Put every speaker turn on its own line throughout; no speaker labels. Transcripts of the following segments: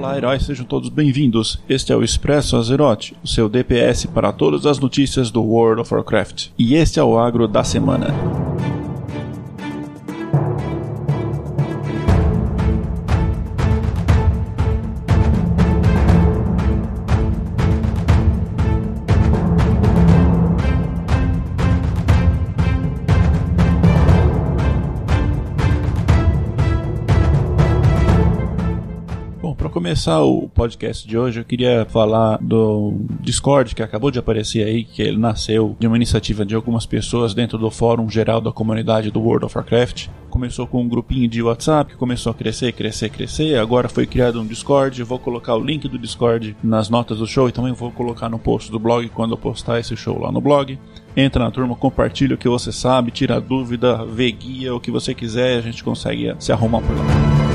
Olá, heróis, sejam todos bem-vindos. Este é o Expresso Azeroth, o seu DPS para todas as notícias do World of Warcraft. E este é o agro da semana. Começar o podcast de hoje, eu queria falar do Discord que acabou de aparecer aí, que ele nasceu de uma iniciativa de algumas pessoas dentro do fórum geral da comunidade do World of Warcraft. Começou com um grupinho de WhatsApp que começou a crescer, crescer, crescer. Agora foi criado um Discord. Eu vou colocar o link do Discord nas notas do show e também vou colocar no post do blog quando eu postar esse show lá no blog. Entra na turma, compartilha o que você sabe, tira dúvida, vê guia, o que você quiser, a gente consegue se arrumar por lá.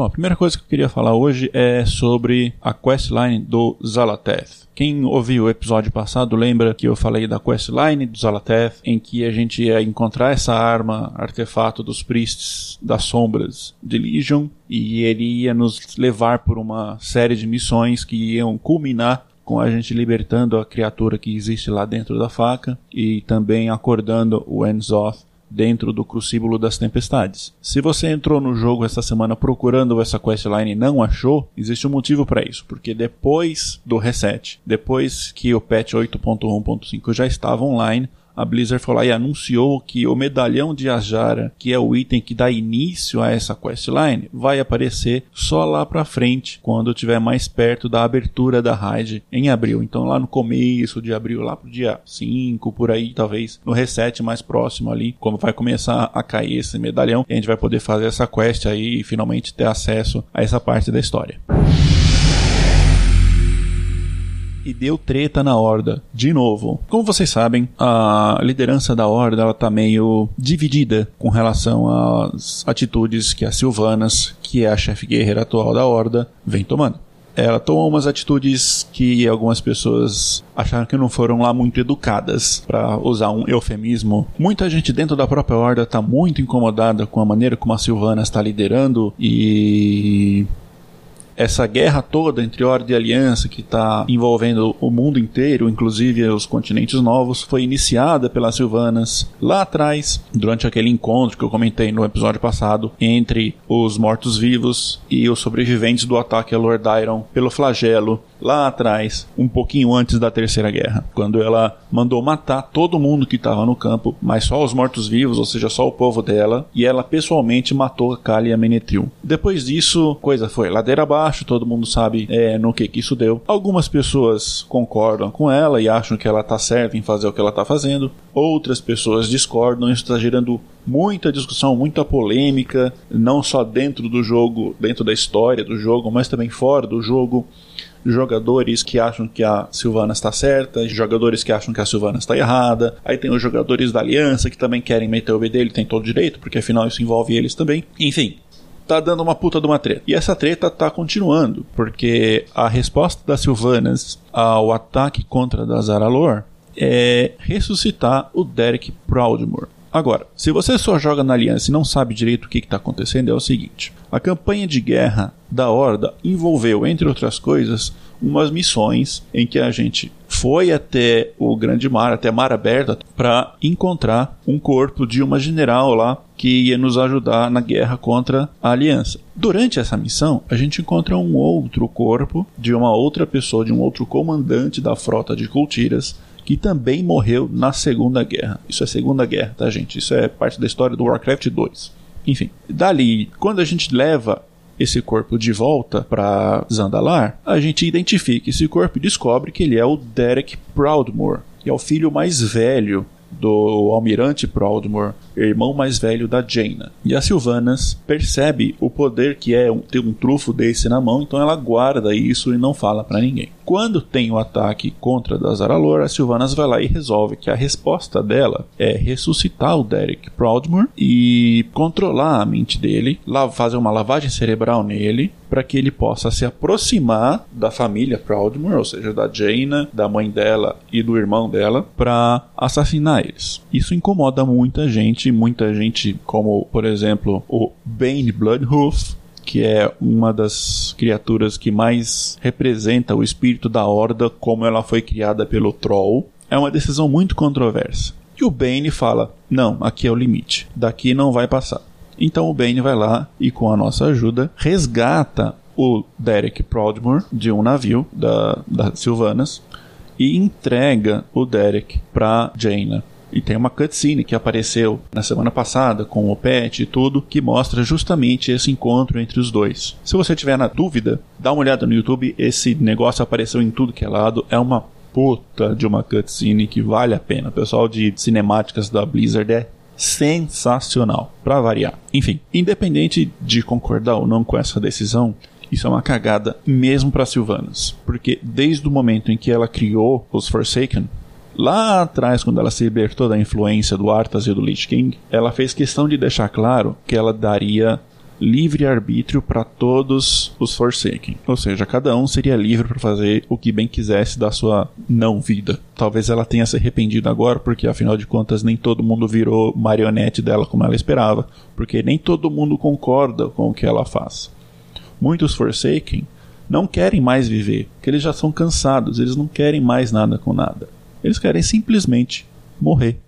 Bom, a primeira coisa que eu queria falar hoje é sobre a questline do Zalateth. Quem ouviu o episódio passado lembra que eu falei da questline do Zalateth, em que a gente ia encontrar essa arma, artefato dos priests das sombras de Legion, e ele ia nos levar por uma série de missões que iam culminar com a gente libertando a criatura que existe lá dentro da faca e também acordando o Enzoth dentro do Crucíbulo das Tempestades. Se você entrou no jogo essa semana procurando essa questline e não achou, existe um motivo para isso, porque depois do reset, depois que o patch 8.1.5 já estava online, a Blizzard lá e anunciou que o medalhão de Ajara, que é o item que dá início a essa questline, vai aparecer só lá pra frente, quando estiver mais perto da abertura da raid em abril. Então lá no começo de abril, lá pro dia 5, por aí, talvez no reset mais próximo ali, como vai começar a cair esse medalhão, a gente vai poder fazer essa quest aí e finalmente ter acesso a essa parte da história e deu treta na Horda, de novo. Como vocês sabem, a liderança da Horda ela tá meio dividida com relação às atitudes que a Sylvanas, que é a chefe guerreira atual da Horda, vem tomando ela tomou umas atitudes que algumas pessoas acharam que não foram lá muito educadas, para usar um eufemismo. Muita gente dentro da própria Horda está muito incomodada com a maneira como a Silvana está liderando e essa guerra toda entre Horda e Aliança que está envolvendo o mundo inteiro, inclusive os continentes novos, foi iniciada pelas Silvanas lá atrás, durante aquele encontro que eu comentei no episódio passado, entre os mortos-vivos e os sobreviventes do ataque a Lord Iron pelo flagelo lá atrás, um pouquinho antes da Terceira Guerra, quando ela mandou matar todo mundo que estava no campo, mas só os mortos-vivos, ou seja, só o povo dela, e ela pessoalmente matou Kali e a Menetril. Depois disso, coisa foi ladeira abaixo, todo mundo sabe é, no que, que isso deu. Algumas pessoas concordam com ela e acham que ela está certa em fazer o que ela está fazendo, outras pessoas discordam, isso está gerando muita discussão, muita polêmica, não só dentro do jogo, dentro da história do jogo, mas também fora do jogo jogadores que acham que a Silvana está certa, jogadores que acham que a Silvana está errada. Aí tem os jogadores da Aliança que também querem meter o B dele, tem todo direito, porque afinal isso envolve eles também. Enfim, tá dando uma puta de uma treta. E essa treta tá continuando, porque a resposta das Silvanas ao ataque contra da Zaralor é ressuscitar o Derek Proudmore. Agora, se você só joga na Aliança e não sabe direito o que está acontecendo, é o seguinte: a campanha de guerra da Horda envolveu, entre outras coisas, umas missões em que a gente foi até o Grande Mar, até Mar Aberta, para encontrar um corpo de uma general lá que ia nos ajudar na guerra contra a Aliança. Durante essa missão, a gente encontra um outro corpo de uma outra pessoa, de um outro comandante da frota de cultiras que também morreu na Segunda Guerra. Isso é Segunda Guerra, tá, gente? Isso é parte da história do Warcraft 2. Enfim, dali, quando a gente leva esse corpo de volta para Zandalar, a gente identifica esse corpo e descobre que ele é o Derek Proudmore, que é o filho mais velho do almirante Proudmore, irmão mais velho da Jaina. E a Sylvanas percebe o poder que é ter um trufo desse na mão, então ela guarda isso e não fala para ninguém. Quando tem o ataque contra Dazaralor, a Sylvanas vai lá e resolve que a resposta dela é ressuscitar o Derek Proudmore e controlar a mente dele, fazer uma lavagem cerebral nele para que ele possa se aproximar da família Proudmore, ou seja, da Jaina, da mãe dela e do irmão dela, para assassinar eles. Isso incomoda muita gente, muita gente, como por exemplo o Bane Bloodhoof, que é uma das criaturas que mais representa o espírito da Horda como ela foi criada pelo Troll. É uma decisão muito controversa. E o Bane fala: não, aqui é o limite, daqui não vai passar. Então o Bane vai lá e, com a nossa ajuda, resgata o Derek Proudmore de um navio da, da Sylvanas e entrega o Derek para Jaina. E tem uma cutscene que apareceu na semana passada com o Pet e tudo, que mostra justamente esse encontro entre os dois. Se você tiver na dúvida, dá uma olhada no YouTube, esse negócio apareceu em tudo que é lado, é uma puta de uma cutscene que vale a pena. O pessoal de cinemáticas da Blizzard é sensacional, para variar. Enfim, independente de concordar ou não com essa decisão, isso é uma cagada mesmo para Sylvanas, porque desde o momento em que ela criou os Forsaken, lá atrás, quando ela se libertou da influência do Arthas e do Lich King, ela fez questão de deixar claro que ela daria livre arbítrio para todos os Forsaken. Ou seja, cada um seria livre para fazer o que bem quisesse da sua não vida. Talvez ela tenha se arrependido agora, porque afinal de contas nem todo mundo virou marionete dela como ela esperava, porque nem todo mundo concorda com o que ela faz. Muitos Forsaken não querem mais viver, porque eles já são cansados, eles não querem mais nada com nada. Eles querem simplesmente morrer.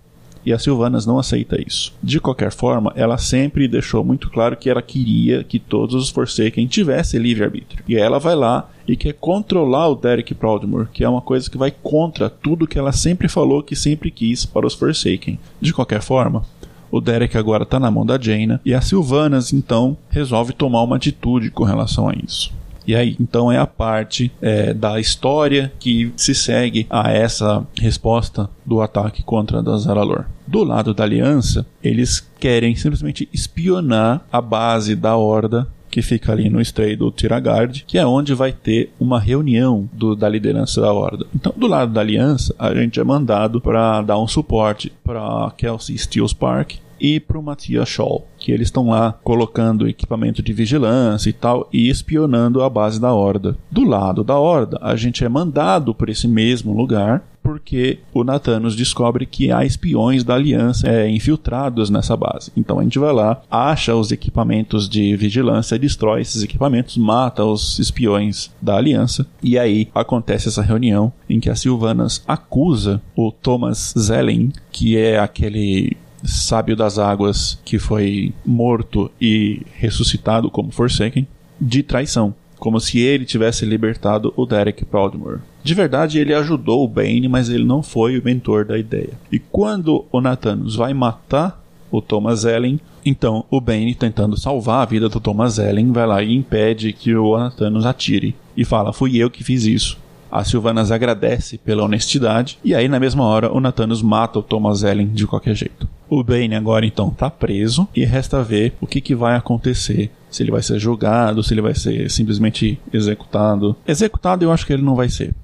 E a Sylvanas não aceita isso. De qualquer forma, ela sempre deixou muito claro que ela queria que todos os Forsaken tivessem livre-arbítrio. E ela vai lá e quer controlar o Derek Proudmoore, que é uma coisa que vai contra tudo que ela sempre falou que sempre quis para os Forsaken. De qualquer forma, o Derek agora está na mão da Jaina e a Sylvanas então resolve tomar uma atitude com relação a isso. E aí, então, é a parte é, da história que se segue a essa resposta do ataque contra a Zaralor. Do lado da Aliança, eles querem simplesmente espionar a base da Horda que fica ali no estreio do Tiragard, que é onde vai ter uma reunião do, da liderança da Horda. Então, do lado da Aliança, a gente é mandado para dar um suporte para Kelsey Steels Park e para o Matthias Scholl, que eles estão lá colocando equipamento de vigilância e tal e espionando a base da Horda. Do lado da Horda, a gente é mandado por esse mesmo lugar porque o Nathanos descobre que há espiões da Aliança é, infiltrados nessa base. Então a gente vai lá, acha os equipamentos de vigilância, destrói esses equipamentos, mata os espiões da Aliança. E aí acontece essa reunião em que a Sylvanas acusa o Thomas Zellen, que é aquele sábio das águas que foi morto e ressuscitado como Forsaken, de traição, como se ele tivesse libertado o Derek Proudmoore. De verdade, ele ajudou o Bane, mas ele não foi o mentor da ideia. E quando o Nathanos vai matar o Thomas Ellen, então o Bane, tentando salvar a vida do Thomas Ellen, vai lá e impede que o Nathanos atire. E fala: Fui eu que fiz isso. A Sylvanas agradece pela honestidade, e aí na mesma hora o Nathanos mata o Thomas Ellen de qualquer jeito. O Bane agora então está preso e resta ver o que, que vai acontecer. Se ele vai ser julgado, se ele vai ser simplesmente executado. Executado eu acho que ele não vai ser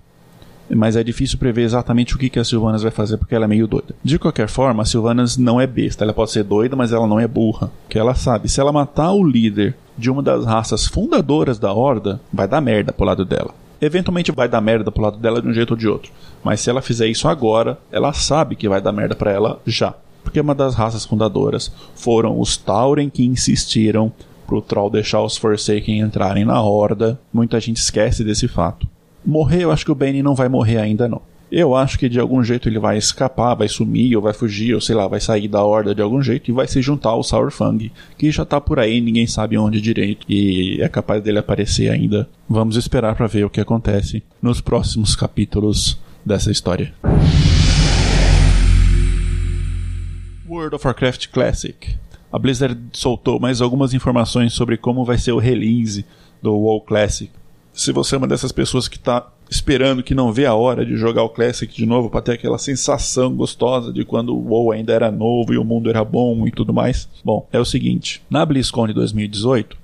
mas é difícil prever exatamente o que, que a Sylvanas vai fazer porque ela é meio doida. De qualquer forma, a Sylvanas não é besta. Ela pode ser doida, mas ela não é burra. Que ela sabe, se ela matar o líder de uma das raças fundadoras da Horda, vai dar merda pro lado dela. Eventualmente vai dar merda pro lado dela de um jeito ou de outro. Mas se ela fizer isso agora, ela sabe que vai dar merda para ela já porque uma das raças fundadoras foram os Tauren que insistiram pro Troll deixar os Forsaken entrarem na Horda. Muita gente esquece desse fato. Morrer, eu acho que o Bane não vai morrer ainda não. Eu acho que de algum jeito ele vai escapar, vai sumir, ou vai fugir, ou sei lá, vai sair da horda de algum jeito e vai se juntar ao Sourfang, que já tá por aí, ninguém sabe onde direito, e é capaz dele aparecer ainda. Vamos esperar para ver o que acontece nos próximos capítulos dessa história. World of Warcraft Classic. A Blizzard soltou mais algumas informações sobre como vai ser o release do WoW Classic. Se você é uma dessas pessoas que está esperando, que não vê a hora de jogar o Classic de novo para ter aquela sensação gostosa de quando o WoW ainda era novo e o mundo era bom e tudo mais. Bom, é o seguinte, na BlizzCon de 2018,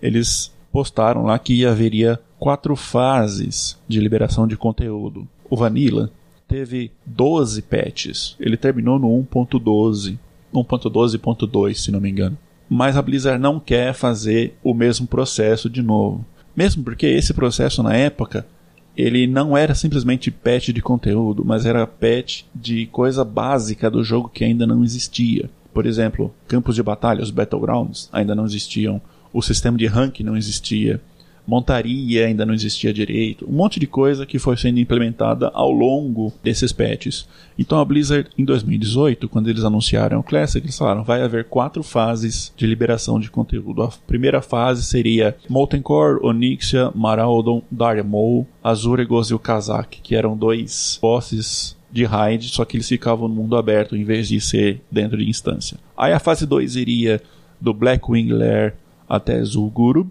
eles postaram lá que haveria quatro fases de liberação de conteúdo. O Vanilla teve 12 patches. Ele terminou no 1.12, 1.12.2, se não me engano. Mas a Blizzard não quer fazer o mesmo processo de novo. Mesmo porque esse processo na época ele não era simplesmente patch de conteúdo, mas era patch de coisa básica do jogo que ainda não existia. Por exemplo, campos de batalha, os battlegrounds, ainda não existiam, o sistema de rank não existia, montaria ainda não existia direito, um monte de coisa que foi sendo implementada ao longo desses patches. Então a Blizzard, em 2018, quando eles anunciaram o Classic, eles falaram vai haver quatro fases de liberação de conteúdo. A primeira fase seria Molten Core, Onyxia, Maraldon, Darmol, Azuregos e o Kazak, que eram dois bosses de raid, só que eles ficavam no mundo aberto em vez de ser dentro de instância. Aí a fase 2 iria do Blackwing Lair até Zul'Gurub,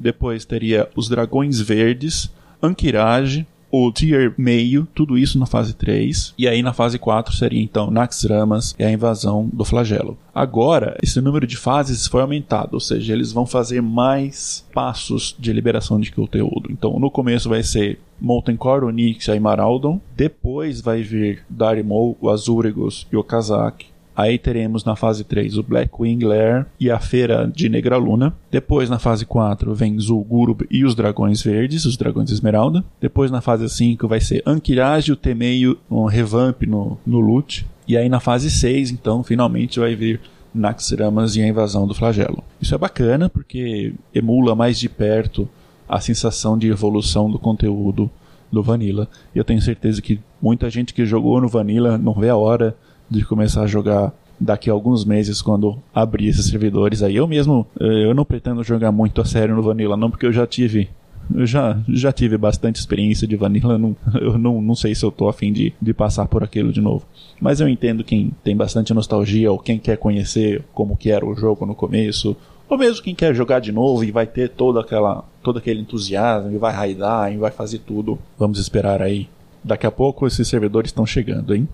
depois teria os Dragões Verdes, Ankirage, o Tier meio, tudo isso na fase 3. E aí na fase 4 seria então Naxxramas e a invasão do flagelo. Agora, esse número de fases foi aumentado, ou seja, eles vão fazer mais passos de liberação de conteúdo. Então, no começo vai ser Molten Core, Onyxia e Maraldon. Depois vai vir Darimol, o Azúregos e o Kazak. Aí teremos na fase 3 o Blackwing Lair e a Feira de Negraluna. Depois na fase 4 vem Zul'Gurub e os Dragões Verdes, os Dragões Esmeralda. Depois na fase 5 vai ser Ankiraj, o Temeio, um revamp no, no loot. E aí na fase 6, então, finalmente vai vir Naxxramas e a invasão do flagelo. Isso é bacana porque emula mais de perto a sensação de evolução do conteúdo do Vanilla. E eu tenho certeza que muita gente que jogou no Vanilla não vê a hora de começar a jogar daqui a alguns meses quando abrir esses servidores aí. Eu mesmo, eh, eu não pretendo jogar muito a sério no Vanilla, não, porque eu já tive. Eu já, já tive bastante experiência de Vanilla, não, eu não, não sei se eu tô afim de, de passar por aquilo de novo. Mas eu entendo quem tem bastante nostalgia, ou quem quer conhecer como que era o jogo no começo, ou mesmo quem quer jogar de novo e vai ter toda aquela, todo aquele entusiasmo, e vai raidar, e vai fazer tudo. Vamos esperar aí. Daqui a pouco esses servidores estão chegando, hein?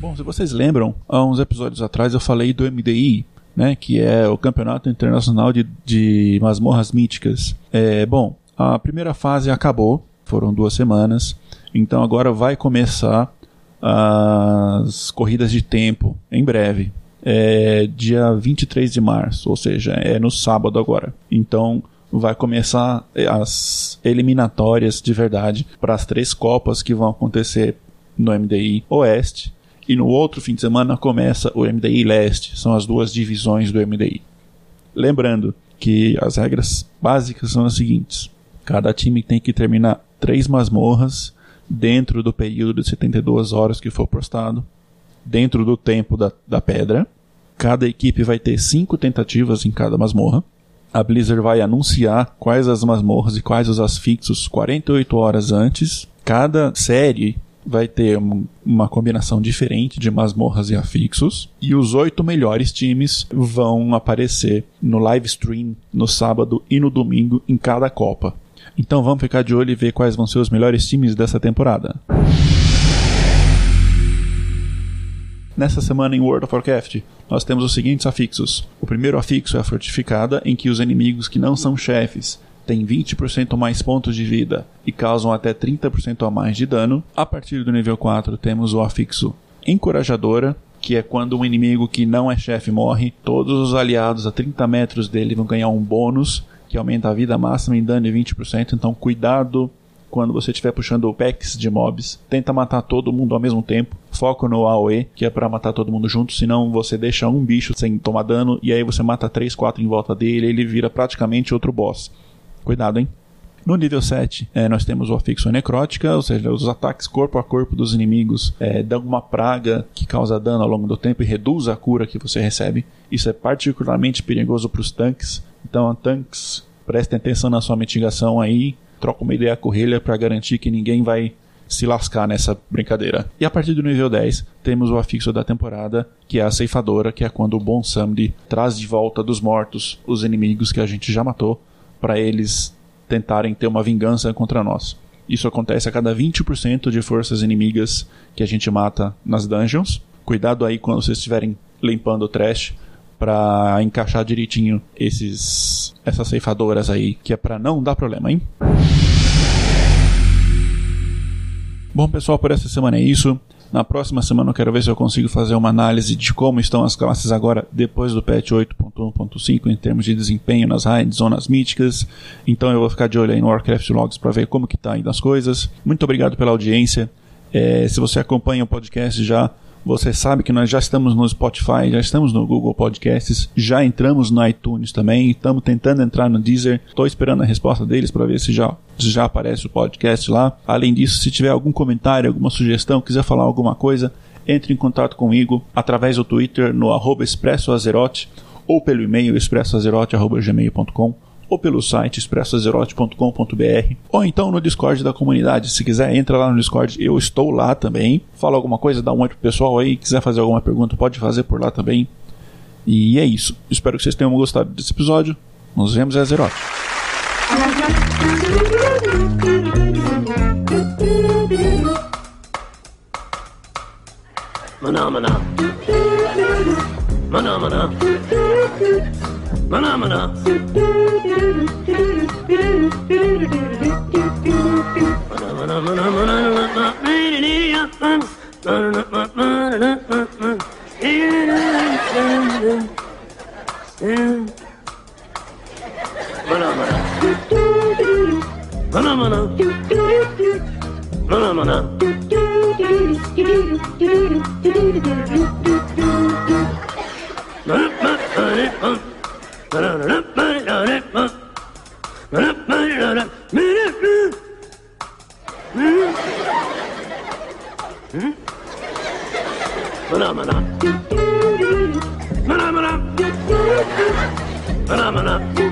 Bom, se vocês lembram, há uns episódios atrás eu falei do MDI, né, que é o Campeonato Internacional de, de Masmorras Míticas. É, bom, a primeira fase acabou, foram duas semanas, então agora vai começar as corridas de tempo em breve. É dia 23 de março, ou seja, é no sábado agora. Então vai começar as eliminatórias de verdade para as três Copas que vão acontecer no MDI Oeste e no outro fim de semana começa o MDI Leste, são as duas divisões do MDI. Lembrando que as regras básicas são as seguintes: cada time tem que terminar três masmorras dentro do período de 72 horas que for postado, dentro do tempo da, da pedra. Cada equipe vai ter cinco tentativas em cada masmorra. A Blizzard vai anunciar quais as masmorras e quais os asfixos 48 horas antes. Cada série vai ter uma combinação diferente de masmorras e afixos. E os oito melhores times vão aparecer no live stream no sábado e no domingo em cada Copa. Então vamos ficar de olho e ver quais vão ser os melhores times dessa temporada. Nessa semana em World of Warcraft, nós temos os seguintes afixos. O primeiro afixo é a fortificada, em que os inimigos que não são chefes têm 20% mais pontos de vida e causam até 30% a mais de dano. A partir do nível 4 temos o afixo Encorajadora, que é quando um inimigo que não é chefe morre, todos os aliados a 30 metros dele vão ganhar um bônus que aumenta a vida máxima em dano em 20%, então cuidado quando você estiver puxando packs de mobs, tenta matar todo mundo ao mesmo tempo. Foco no AOE, que é para matar todo mundo junto, senão você deixa um bicho sem tomar dano e aí você mata 3, 4 em volta dele, ele vira praticamente outro boss. Cuidado, hein? No nível 7, é, nós temos o afixo necrótica, ou seja, os ataques corpo a corpo dos inimigos é, dão uma praga que causa dano ao longo do tempo e reduz a cura que você recebe. Isso é particularmente perigoso para os tanques. Então, tanques, prestem atenção na sua mitigação aí, troca uma ideia com para garantir que ninguém vai se lascar nessa brincadeira. E a partir do nível 10, temos o afixo da temporada, que é a ceifadora, que é quando o Bom Samdi traz de volta dos mortos os inimigos que a gente já matou para eles tentarem ter uma vingança contra nós. Isso acontece a cada 20% de forças inimigas que a gente mata nas dungeons. Cuidado aí quando vocês estiverem limpando o trash para encaixar direitinho esses essas ceifadoras aí, que é para não dar problema, hein? Bom, pessoal, por essa semana é isso. Na próxima semana eu quero ver se eu consigo fazer uma análise de como estão as classes agora depois do patch 8.1.5 em termos de desempenho nas raids, zonas míticas. Então eu vou ficar de olho aí no Warcraft Logs para ver como que tá indo as coisas. Muito obrigado pela audiência. É, se você acompanha o podcast já, você sabe que nós já estamos no Spotify, já estamos no Google Podcasts, já entramos no iTunes também, estamos tentando entrar no Deezer. Estou esperando a resposta deles para ver se já, se já aparece o podcast lá. Além disso, se tiver algum comentário, alguma sugestão, quiser falar alguma coisa, entre em contato comigo através do Twitter no arroba expressoazerote ou pelo e-mail expressoazerote.gmail.com ou pelo site expressoazerote.com.br ou então no Discord da comunidade. Se quiser, entra lá no Discord, eu estou lá também. Fala alguma coisa, dá um oi pro pessoal aí. Quiser fazer alguma pergunta, pode fazer por lá também. E é isso. Espero que vocês tenham gostado desse episódio. Nos vemos, é.
Mana mana. Mına mına. Mına mına mına mına Mına mına Mına mına Mına mına Manamana. Manamana.